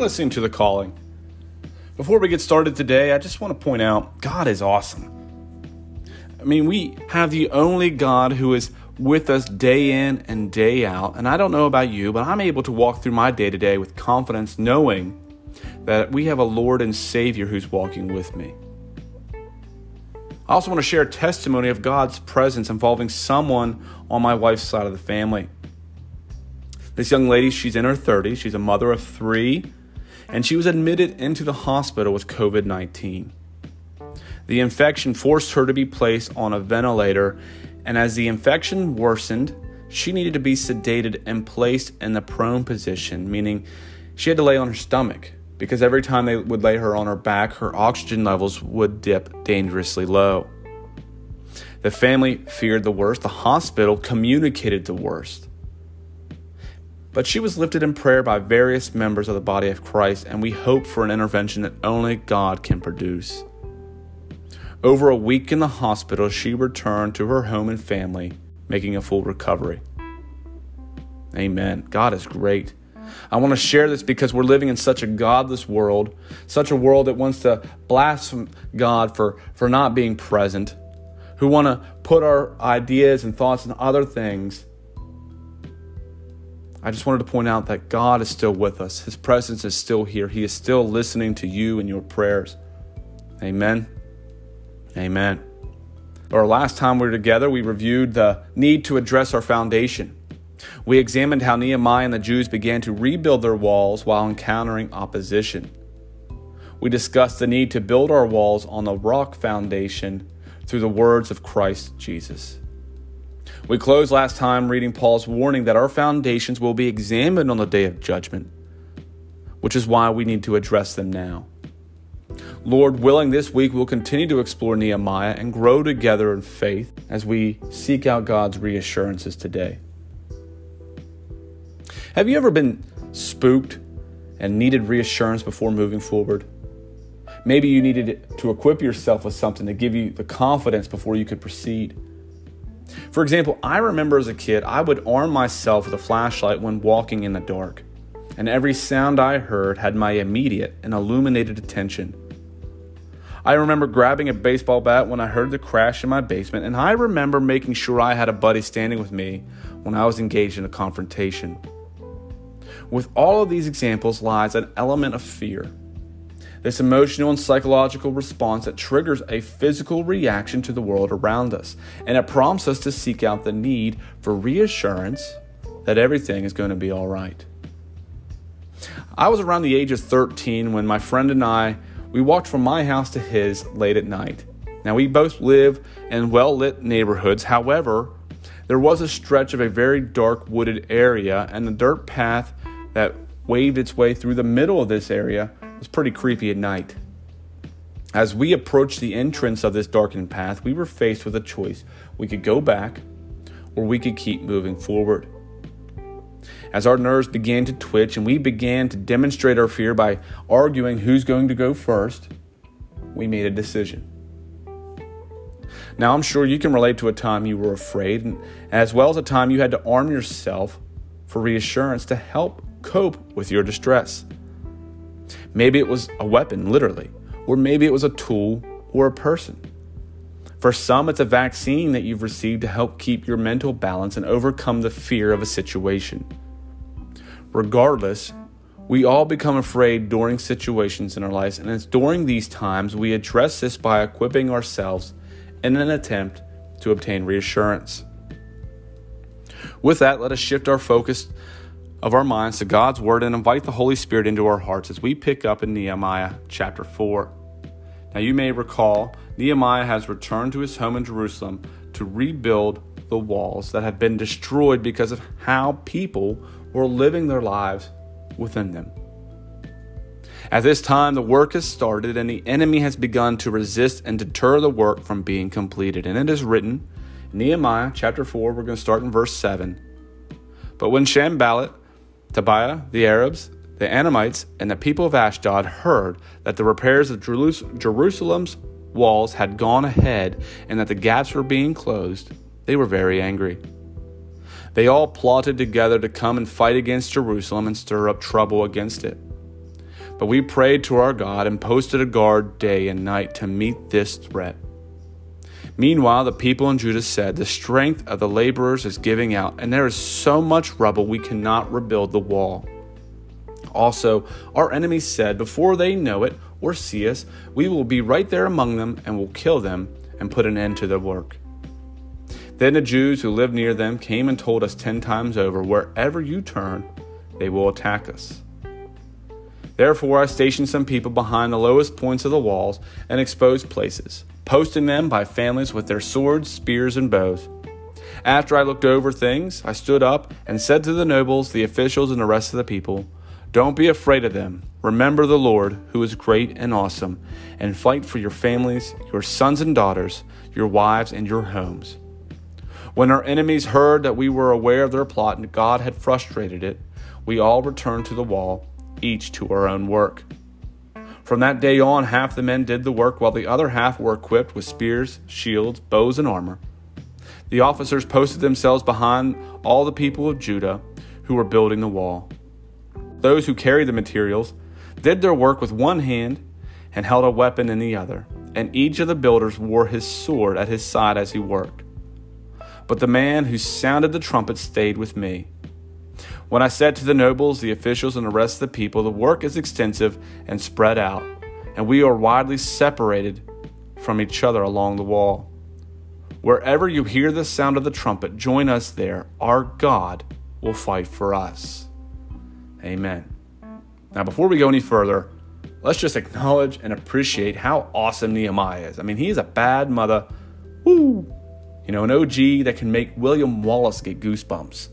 listening to The Calling. Before we get started today, I just want to point out God is awesome. I mean, we have the only God who is with us day in and day out. And I don't know about you, but I'm able to walk through my day to day with confidence, knowing that we have a Lord and Savior who's walking with me. I also want to share a testimony of God's presence involving someone on my wife's side of the family. This young lady, she's in her 30s, she's a mother of three, and she was admitted into the hospital with COVID 19. The infection forced her to be placed on a ventilator, and as the infection worsened, she needed to be sedated and placed in the prone position, meaning she had to lay on her stomach because every time they would lay her on her back, her oxygen levels would dip dangerously low. The family feared the worst, the hospital communicated the worst. But she was lifted in prayer by various members of the body of Christ, and we hope for an intervention that only God can produce. Over a week in the hospital, she returned to her home and family, making a full recovery. Amen. God is great. I want to share this because we're living in such a godless world, such a world that wants to blaspheme God for, for not being present, who want to put our ideas and thoughts and other things. I just wanted to point out that God is still with us. His presence is still here. He is still listening to you and your prayers. Amen. Amen. Our last time we were together, we reviewed the need to address our foundation. We examined how Nehemiah and the Jews began to rebuild their walls while encountering opposition. We discussed the need to build our walls on the rock foundation through the words of Christ Jesus. We closed last time reading Paul's warning that our foundations will be examined on the day of judgment, which is why we need to address them now. Lord willing, this week we'll continue to explore Nehemiah and grow together in faith as we seek out God's reassurances today. Have you ever been spooked and needed reassurance before moving forward? Maybe you needed to equip yourself with something to give you the confidence before you could proceed. For example, I remember as a kid, I would arm myself with a flashlight when walking in the dark, and every sound I heard had my immediate and illuminated attention. I remember grabbing a baseball bat when I heard the crash in my basement, and I remember making sure I had a buddy standing with me when I was engaged in a confrontation. With all of these examples lies an element of fear. This emotional and psychological response that triggers a physical reaction to the world around us, and it prompts us to seek out the need for reassurance that everything is going to be all right. I was around the age of 13 when my friend and I we walked from my house to his late at night. Now, we both live in well lit neighborhoods. However, there was a stretch of a very dark wooded area, and the dirt path that waved its way through the middle of this area was pretty creepy at night. As we approached the entrance of this darkened path, we were faced with a choice. We could go back, or we could keep moving forward. As our nerves began to twitch and we began to demonstrate our fear by arguing who's going to go first, we made a decision. Now, I'm sure you can relate to a time you were afraid, and as well as a time you had to arm yourself for reassurance to help cope with your distress. Maybe it was a weapon, literally, or maybe it was a tool or a person. For some, it's a vaccine that you've received to help keep your mental balance and overcome the fear of a situation. Regardless, we all become afraid during situations in our lives, and it's during these times we address this by equipping ourselves in an attempt to obtain reassurance. With that, let us shift our focus of our minds to God's Word and invite the Holy Spirit into our hearts as we pick up in Nehemiah chapter 4. Now, you may recall Nehemiah has returned to his home in Jerusalem to rebuild the walls that have been destroyed because of how people were living their lives within them. At this time, the work has started and the enemy has begun to resist and deter the work from being completed. And it is written, Nehemiah chapter 4, we're going to start in verse 7. But when Sanballat, Tobiah, the Arabs, the Ammonites, and the people of Ashdod heard that the repairs of Jerusalem's walls had gone ahead and that the gaps were being closed, they were very angry. They all plotted together to come and fight against Jerusalem and stir up trouble against it. But we prayed to our God and posted a guard day and night to meet this threat. Meanwhile, the people in Judah said, The strength of the laborers is giving out, and there is so much rubble we cannot rebuild the wall. Also, our enemies said, Before they know it or see us, we will be right there among them and will kill them and put an end to their work. Then the Jews who lived near them came and told us ten times over, Wherever you turn, they will attack us. Therefore, I stationed some people behind the lowest points of the walls and exposed places, posting them by families with their swords, spears, and bows. After I looked over things, I stood up and said to the nobles, the officials, and the rest of the people, Don't be afraid of them. Remember the Lord, who is great and awesome, and fight for your families, your sons and daughters, your wives, and your homes. When our enemies heard that we were aware of their plot and God had frustrated it, we all returned to the wall, each to our own work. From that day on, half the men did the work, while the other half were equipped with spears, shields, bows, and armor. The officers posted themselves behind all the people of Judah who were building the wall. Those who carried the materials did their work with one hand and held a weapon in the other, and each of the builders wore his sword at his side as he worked. But the man who sounded the trumpet stayed with me. When I said to the nobles, the officials, and the rest of the people, the work is extensive and spread out, and we are widely separated from each other along the wall. Wherever you hear the sound of the trumpet, join us there. Our God will fight for us. Amen. Now, before we go any further, let's just acknowledge and appreciate how awesome Nehemiah is. I mean, he is a bad mother. Woo! You know, an OG that can make William Wallace get goosebumps.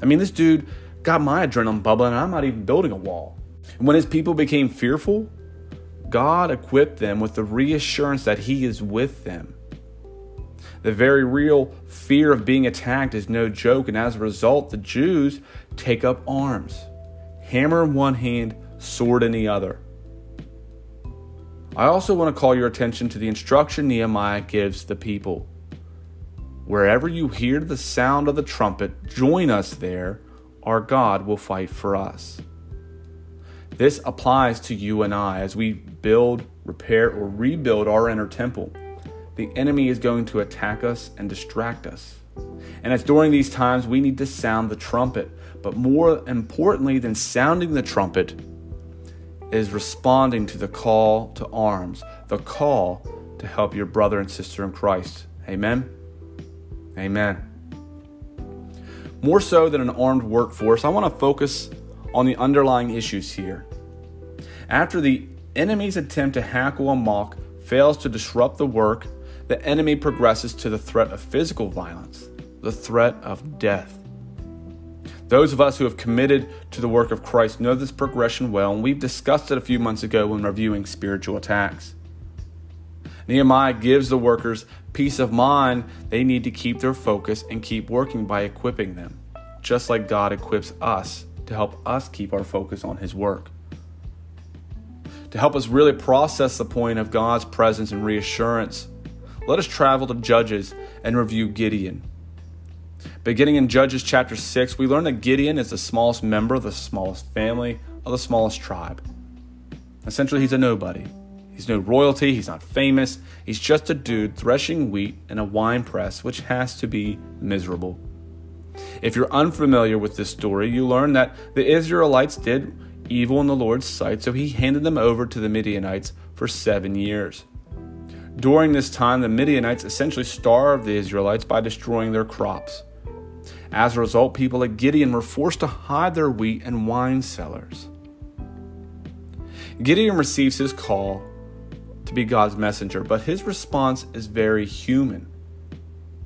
I mean, this dude got my adrenaline bubbling, and I'm not even building a wall. And when his people became fearful, God equipped them with the reassurance that He is with them. The very real fear of being attacked is no joke, and as a result, the Jews take up arms hammer in one hand, sword in the other. I also want to call your attention to the instruction Nehemiah gives the people. Wherever you hear the sound of the trumpet, join us there. Our God will fight for us. This applies to you and I as we build, repair, or rebuild our inner temple. The enemy is going to attack us and distract us. And it's during these times we need to sound the trumpet. But more importantly than sounding the trumpet is responding to the call to arms, the call to help your brother and sister in Christ. Amen. Amen. More so than an armed workforce, I want to focus on the underlying issues here. After the enemy's attempt to hackle and mock fails to disrupt the work, the enemy progresses to the threat of physical violence, the threat of death. Those of us who have committed to the work of Christ know this progression well, and we've discussed it a few months ago when reviewing spiritual attacks. Nehemiah gives the workers peace of mind, they need to keep their focus and keep working by equipping them, just like God equips us to help us keep our focus on His work. To help us really process the point of God's presence and reassurance, let us travel to Judges and review Gideon. Beginning in Judges chapter 6, we learn that Gideon is the smallest member of the smallest family of the smallest tribe. Essentially, he's a nobody. He's no royalty, he's not famous, he's just a dude threshing wheat in a wine press, which has to be miserable. If you're unfamiliar with this story, you learn that the Israelites did evil in the Lord's sight, so he handed them over to the Midianites for seven years. During this time, the Midianites essentially starved the Israelites by destroying their crops. As a result, people like Gideon were forced to hide their wheat in wine cellars. Gideon receives his call to be God's messenger, but his response is very human.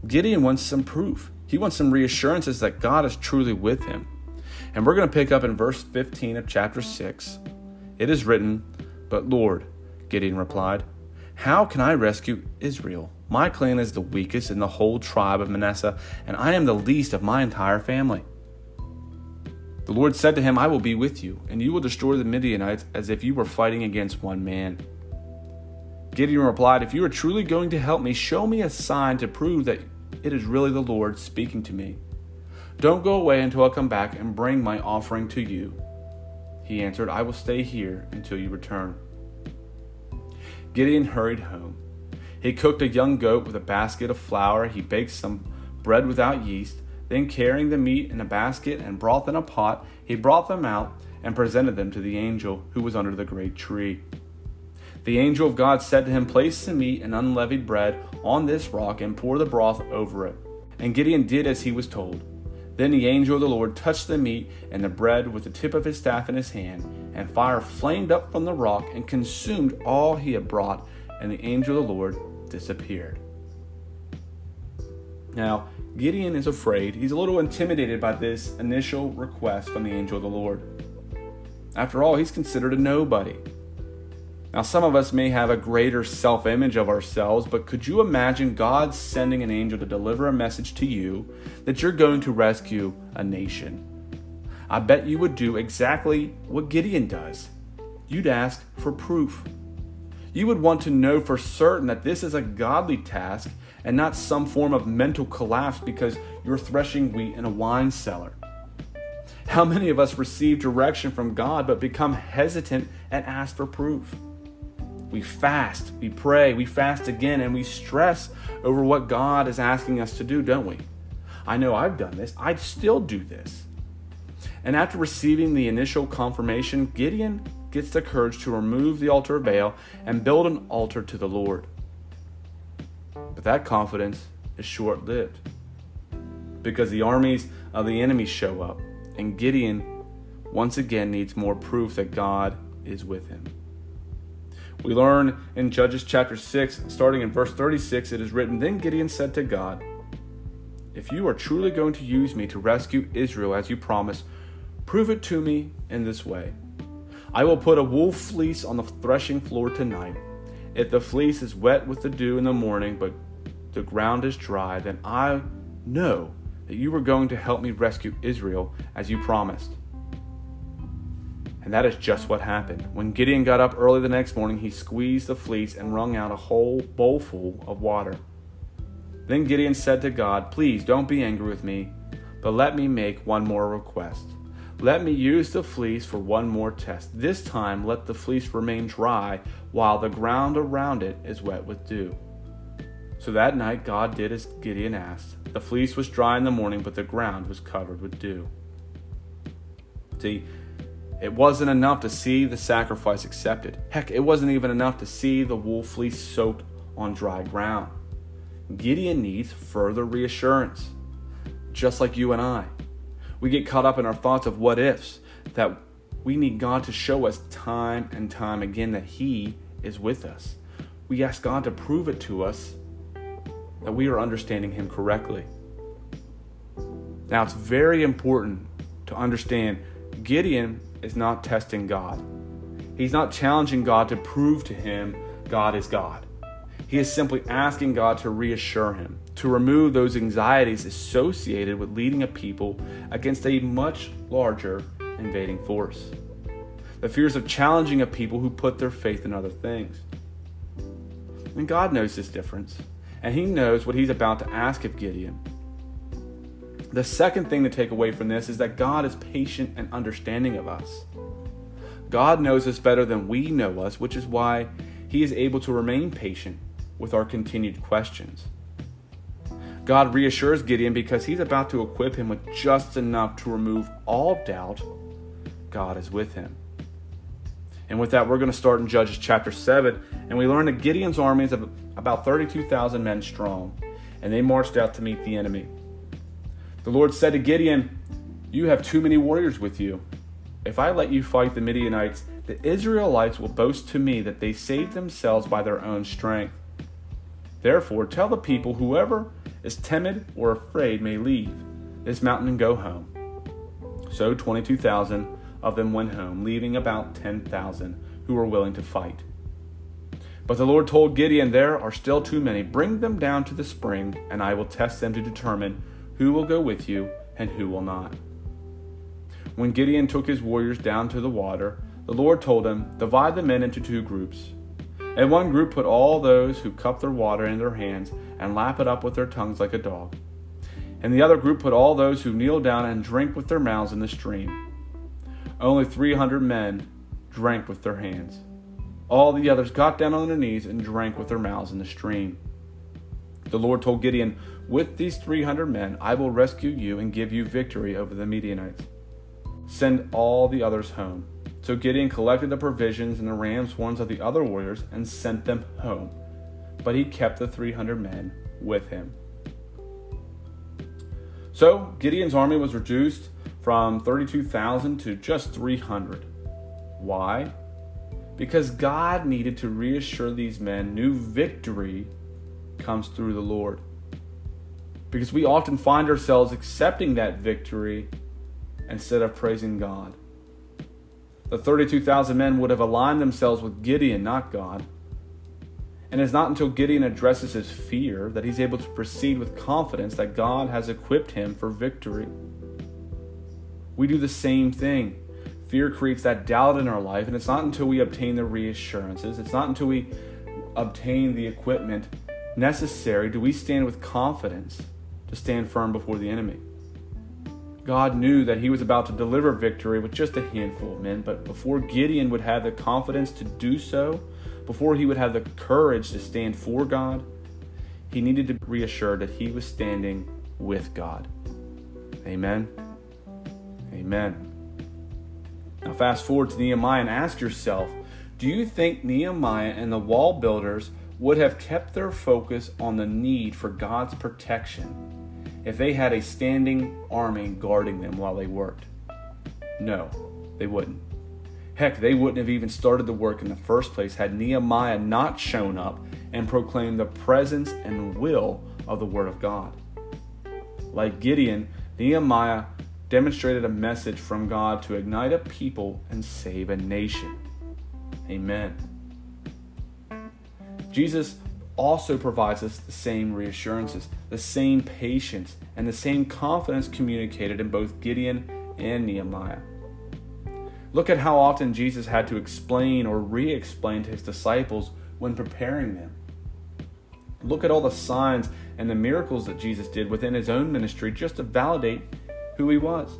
Gideon wants some proof. He wants some reassurances that God is truly with him. And we're going to pick up in verse 15 of chapter 6. It is written, But Lord, Gideon replied, How can I rescue Israel? My clan is the weakest in the whole tribe of Manasseh, and I am the least of my entire family. The Lord said to him, I will be with you, and you will destroy the Midianites as if you were fighting against one man. Gideon replied, If you are truly going to help me, show me a sign to prove that it is really the Lord speaking to me. Don't go away until I come back and bring my offering to you. He answered, I will stay here until you return. Gideon hurried home. He cooked a young goat with a basket of flour. He baked some bread without yeast. Then, carrying the meat in a basket and broth in a pot, he brought them out and presented them to the angel who was under the great tree. The angel of God said to him, Place the meat and unleavened bread on this rock and pour the broth over it. And Gideon did as he was told. Then the angel of the Lord touched the meat and the bread with the tip of his staff in his hand, and fire flamed up from the rock and consumed all he had brought, and the angel of the Lord disappeared. Now, Gideon is afraid. He's a little intimidated by this initial request from the angel of the Lord. After all, he's considered a nobody. Now, some of us may have a greater self image of ourselves, but could you imagine God sending an angel to deliver a message to you that you're going to rescue a nation? I bet you would do exactly what Gideon does. You'd ask for proof. You would want to know for certain that this is a godly task and not some form of mental collapse because you're threshing wheat in a wine cellar. How many of us receive direction from God but become hesitant and ask for proof? We fast, we pray, we fast again, and we stress over what God is asking us to do, don't we? I know I've done this. I'd still do this. And after receiving the initial confirmation, Gideon gets the courage to remove the altar of Baal and build an altar to the Lord. But that confidence is short lived because the armies of the enemy show up, and Gideon once again needs more proof that God is with him. We learn in Judges chapter 6, starting in verse 36, it is written Then Gideon said to God, If you are truly going to use me to rescue Israel as you promised, prove it to me in this way. I will put a wool fleece on the threshing floor tonight. If the fleece is wet with the dew in the morning, but the ground is dry, then I know that you are going to help me rescue Israel as you promised. And that is just what happened. When Gideon got up early the next morning, he squeezed the fleece and wrung out a whole bowlful of water. Then Gideon said to God, Please don't be angry with me, but let me make one more request. Let me use the fleece for one more test. This time, let the fleece remain dry while the ground around it is wet with dew. So that night, God did as Gideon asked. The fleece was dry in the morning, but the ground was covered with dew. See, it wasn't enough to see the sacrifice accepted. Heck, it wasn't even enough to see the wool fleece soaked on dry ground. Gideon needs further reassurance, just like you and I. We get caught up in our thoughts of what ifs, that we need God to show us time and time again that He is with us. We ask God to prove it to us that we are understanding Him correctly. Now, it's very important to understand Gideon is not testing God. He's not challenging God to prove to him God is God. He is simply asking God to reassure him, to remove those anxieties associated with leading a people against a much larger invading force. The fears of challenging a people who put their faith in other things. And God knows this difference, and He knows what He's about to ask of Gideon. The second thing to take away from this is that God is patient and understanding of us. God knows us better than we know us, which is why He is able to remain patient with our continued questions. God reassures Gideon because he's about to equip him with just enough to remove all doubt. God is with him. And with that, we're going to start in Judges chapter 7. And we learn that Gideon's army is about 32,000 men strong, and they marched out to meet the enemy. The Lord said to Gideon, You have too many warriors with you. If I let you fight the Midianites, the Israelites will boast to me that they saved themselves by their own strength. Therefore, tell the people whoever is timid or afraid may leave this mountain and go home. So 22,000 of them went home, leaving about 10,000 who were willing to fight. But the Lord told Gideon, There are still too many. Bring them down to the spring, and I will test them to determine who will go with you and who will not. When Gideon took his warriors down to the water, the Lord told him, Divide the men into two groups. And one group put all those who cup their water in their hands and lap it up with their tongues like a dog. And the other group put all those who kneel down and drink with their mouths in the stream. only 300 men drank with their hands. All the others got down on their knees and drank with their mouths in the stream. The Lord told Gideon, With these 300 men, I will rescue you and give you victory over the Midianites. Send all the others home. So Gideon collected the provisions and the ram's horns of the other warriors and sent them home. But he kept the 300 men with him. So Gideon's army was reduced from 32,000 to just 300. Why? Because God needed to reassure these men new victory comes through the Lord. Because we often find ourselves accepting that victory instead of praising God. The 32,000 men would have aligned themselves with Gideon, not God. And it's not until Gideon addresses his fear that he's able to proceed with confidence that God has equipped him for victory. We do the same thing. Fear creates that doubt in our life, and it's not until we obtain the reassurances, it's not until we obtain the equipment necessary do we stand with confidence to stand firm before the enemy. God knew that he was about to deliver victory with just a handful of men, but before Gideon would have the confidence to do so, before he would have the courage to stand for God, he needed to be reassured that he was standing with God. Amen. Amen. Now, fast forward to Nehemiah and ask yourself do you think Nehemiah and the wall builders would have kept their focus on the need for God's protection if they had a standing army guarding them while they worked? No, they wouldn't. Heck, they wouldn't have even started the work in the first place had Nehemiah not shown up and proclaimed the presence and will of the Word of God. Like Gideon, Nehemiah demonstrated a message from God to ignite a people and save a nation. Amen. Jesus also provides us the same reassurances, the same patience, and the same confidence communicated in both Gideon and Nehemiah. Look at how often Jesus had to explain or re explain to his disciples when preparing them. Look at all the signs and the miracles that Jesus did within his own ministry just to validate who he was.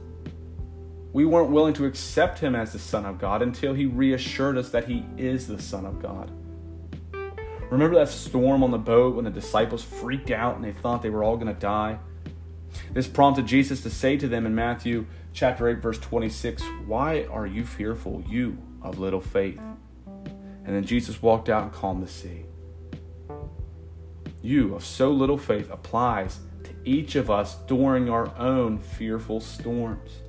We weren't willing to accept him as the Son of God until he reassured us that he is the Son of God. Remember that storm on the boat when the disciples freaked out and they thought they were all going to die? This prompted Jesus to say to them in Matthew chapter 8 verse 26, "Why are you fearful, you of little faith?" And then Jesus walked out and calmed the sea. You of so little faith applies to each of us during our own fearful storms.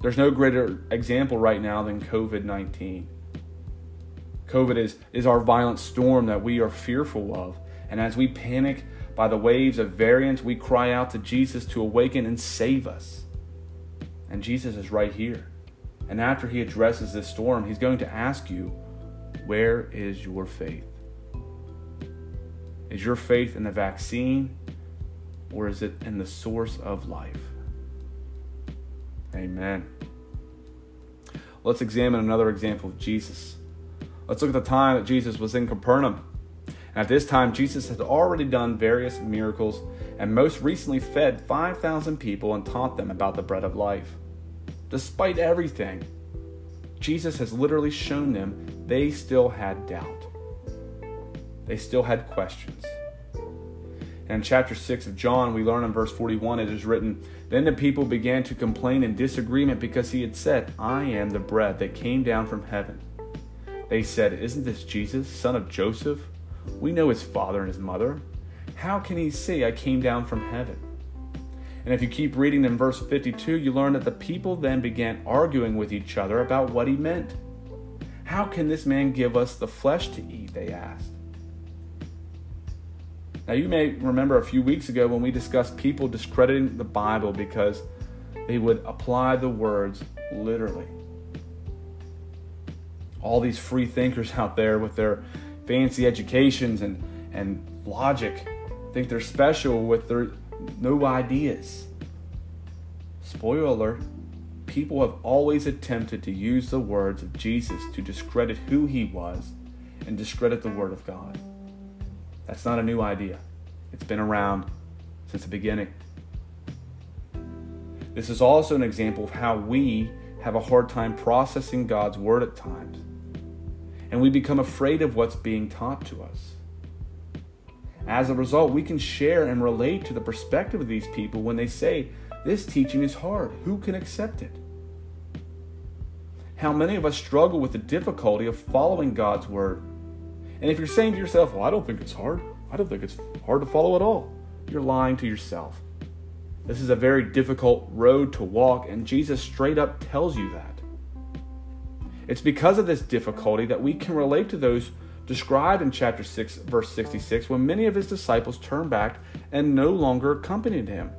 There's no greater example right now than COVID 19. COVID is, is our violent storm that we are fearful of. And as we panic by the waves of variants, we cry out to Jesus to awaken and save us. And Jesus is right here. And after he addresses this storm, he's going to ask you, Where is your faith? Is your faith in the vaccine or is it in the source of life? Amen. Let's examine another example of Jesus. Let's look at the time that Jesus was in Capernaum. At this time, Jesus had already done various miracles and most recently fed 5,000 people and taught them about the bread of life. Despite everything, Jesus has literally shown them they still had doubt. They still had questions. And in chapter 6 of John, we learn in verse 41, it is written, Then the people began to complain in disagreement because he had said, I am the bread that came down from heaven. They said, Isn't this Jesus, son of Joseph? We know his father and his mother. How can he say, I came down from heaven? And if you keep reading in verse 52, you learn that the people then began arguing with each other about what he meant. How can this man give us the flesh to eat? They asked. Now, you may remember a few weeks ago when we discussed people discrediting the Bible because they would apply the words literally all these free thinkers out there with their fancy educations and, and logic think they're special with their no ideas. Spoiler alert, people have always attempted to use the words of Jesus to discredit who he was and discredit the Word of God. That's not a new idea, it's been around since the beginning. This is also an example of how we have a hard time processing God's word at times. And we become afraid of what's being taught to us. As a result, we can share and relate to the perspective of these people when they say, This teaching is hard. Who can accept it? How many of us struggle with the difficulty of following God's word? And if you're saying to yourself, Well, I don't think it's hard, I don't think it's hard to follow at all, you're lying to yourself. This is a very difficult road to walk, and Jesus straight up tells you that. It's because of this difficulty that we can relate to those described in chapter 6, verse 66, when many of his disciples turned back and no longer accompanied him.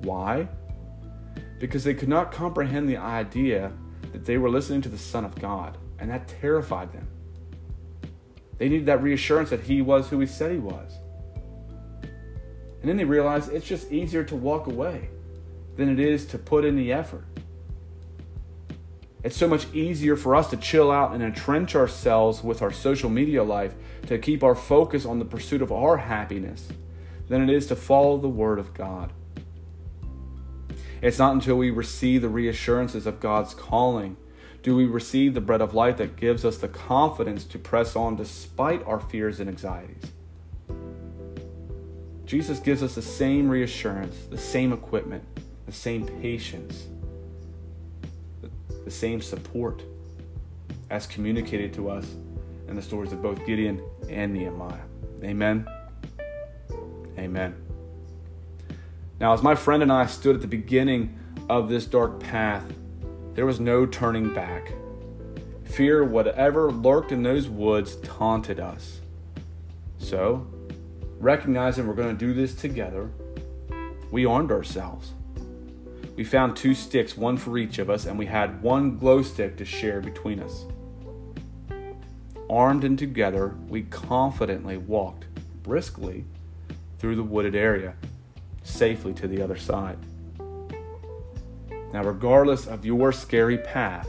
Why? Because they could not comprehend the idea that they were listening to the Son of God, and that terrified them. They needed that reassurance that he was who he said he was. And then they realized it's just easier to walk away than it is to put in the effort. It's so much easier for us to chill out and entrench ourselves with our social media life to keep our focus on the pursuit of our happiness than it is to follow the Word of God. It's not until we receive the reassurances of God's calling do we receive the bread of life that gives us the confidence to press on despite our fears and anxieties. Jesus gives us the same reassurance, the same equipment, the same patience, the same support as communicated to us in the stories of both Gideon and Nehemiah. Amen. Amen. Now, as my friend and I stood at the beginning of this dark path, there was no turning back. Fear, whatever lurked in those woods, taunted us. So, recognizing we're going to do this together, we armed ourselves. We found two sticks, one for each of us, and we had one glow stick to share between us. Armed and together, we confidently walked briskly through the wooded area, safely to the other side. Now, regardless of your scary path,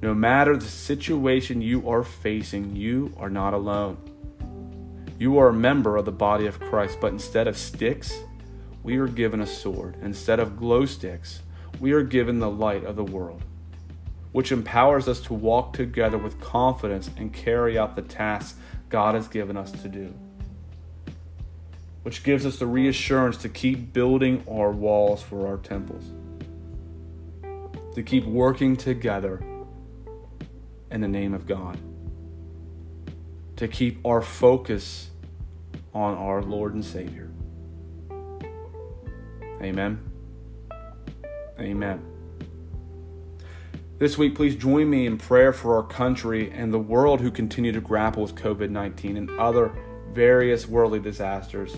no matter the situation you are facing, you are not alone. You are a member of the body of Christ, but instead of sticks, we are given a sword. Instead of glow sticks, we are given the light of the world, which empowers us to walk together with confidence and carry out the tasks God has given us to do. Which gives us the reassurance to keep building our walls for our temples, to keep working together in the name of God, to keep our focus on our Lord and Savior. Amen. Amen. This week, please join me in prayer for our country and the world who continue to grapple with COVID 19 and other various worldly disasters.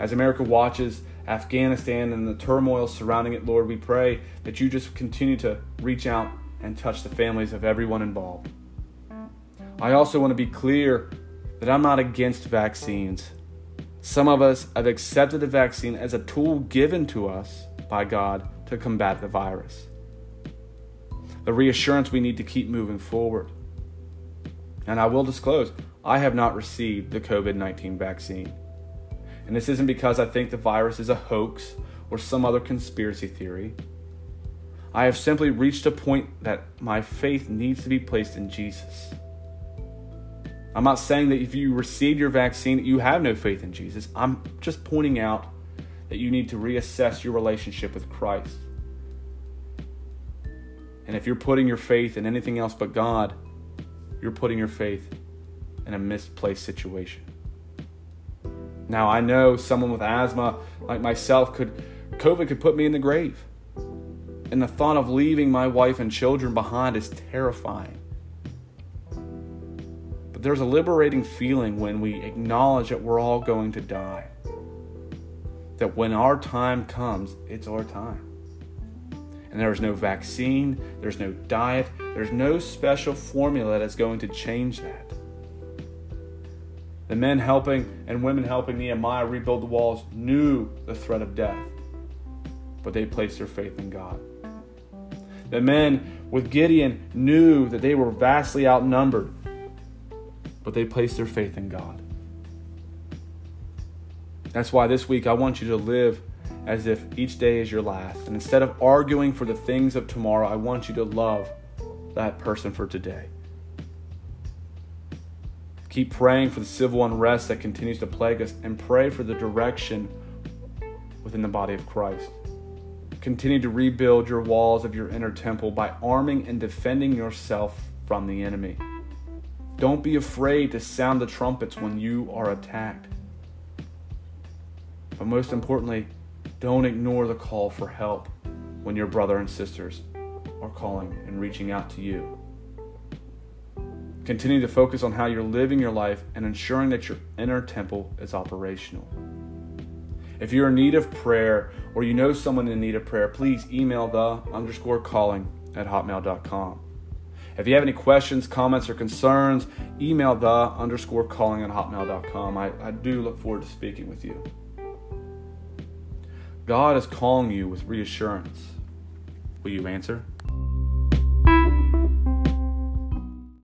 As America watches Afghanistan and the turmoil surrounding it, Lord, we pray that you just continue to reach out and touch the families of everyone involved. I also want to be clear that I'm not against vaccines. Some of us have accepted the vaccine as a tool given to us by God to combat the virus. The reassurance we need to keep moving forward. And I will disclose, I have not received the COVID 19 vaccine. And this isn't because I think the virus is a hoax or some other conspiracy theory. I have simply reached a point that my faith needs to be placed in Jesus. I'm not saying that if you received your vaccine, that you have no faith in Jesus. I'm just pointing out that you need to reassess your relationship with Christ. And if you're putting your faith in anything else but God, you're putting your faith in a misplaced situation. Now, I know someone with asthma like myself could, COVID could put me in the grave. And the thought of leaving my wife and children behind is terrifying. But there's a liberating feeling when we acknowledge that we're all going to die. That when our time comes, it's our time. And there's no vaccine, there's no diet, there's no special formula that's going to change that. The men helping and women helping Nehemiah rebuild the walls knew the threat of death, but they placed their faith in God. The men with Gideon knew that they were vastly outnumbered, but they placed their faith in God. That's why this week I want you to live as if each day is your last. And instead of arguing for the things of tomorrow, I want you to love that person for today. Keep praying for the civil unrest that continues to plague us and pray for the direction within the body of Christ. Continue to rebuild your walls of your inner temple by arming and defending yourself from the enemy. Don't be afraid to sound the trumpets when you are attacked. But most importantly, don't ignore the call for help when your brother and sisters are calling and reaching out to you. Continue to focus on how you're living your life and ensuring that your inner temple is operational. If you're in need of prayer or you know someone in need of prayer, please email the underscore calling at hotmail.com. If you have any questions, comments, or concerns, email the underscore calling at hotmail.com. I, I do look forward to speaking with you. God is calling you with reassurance. Will you answer?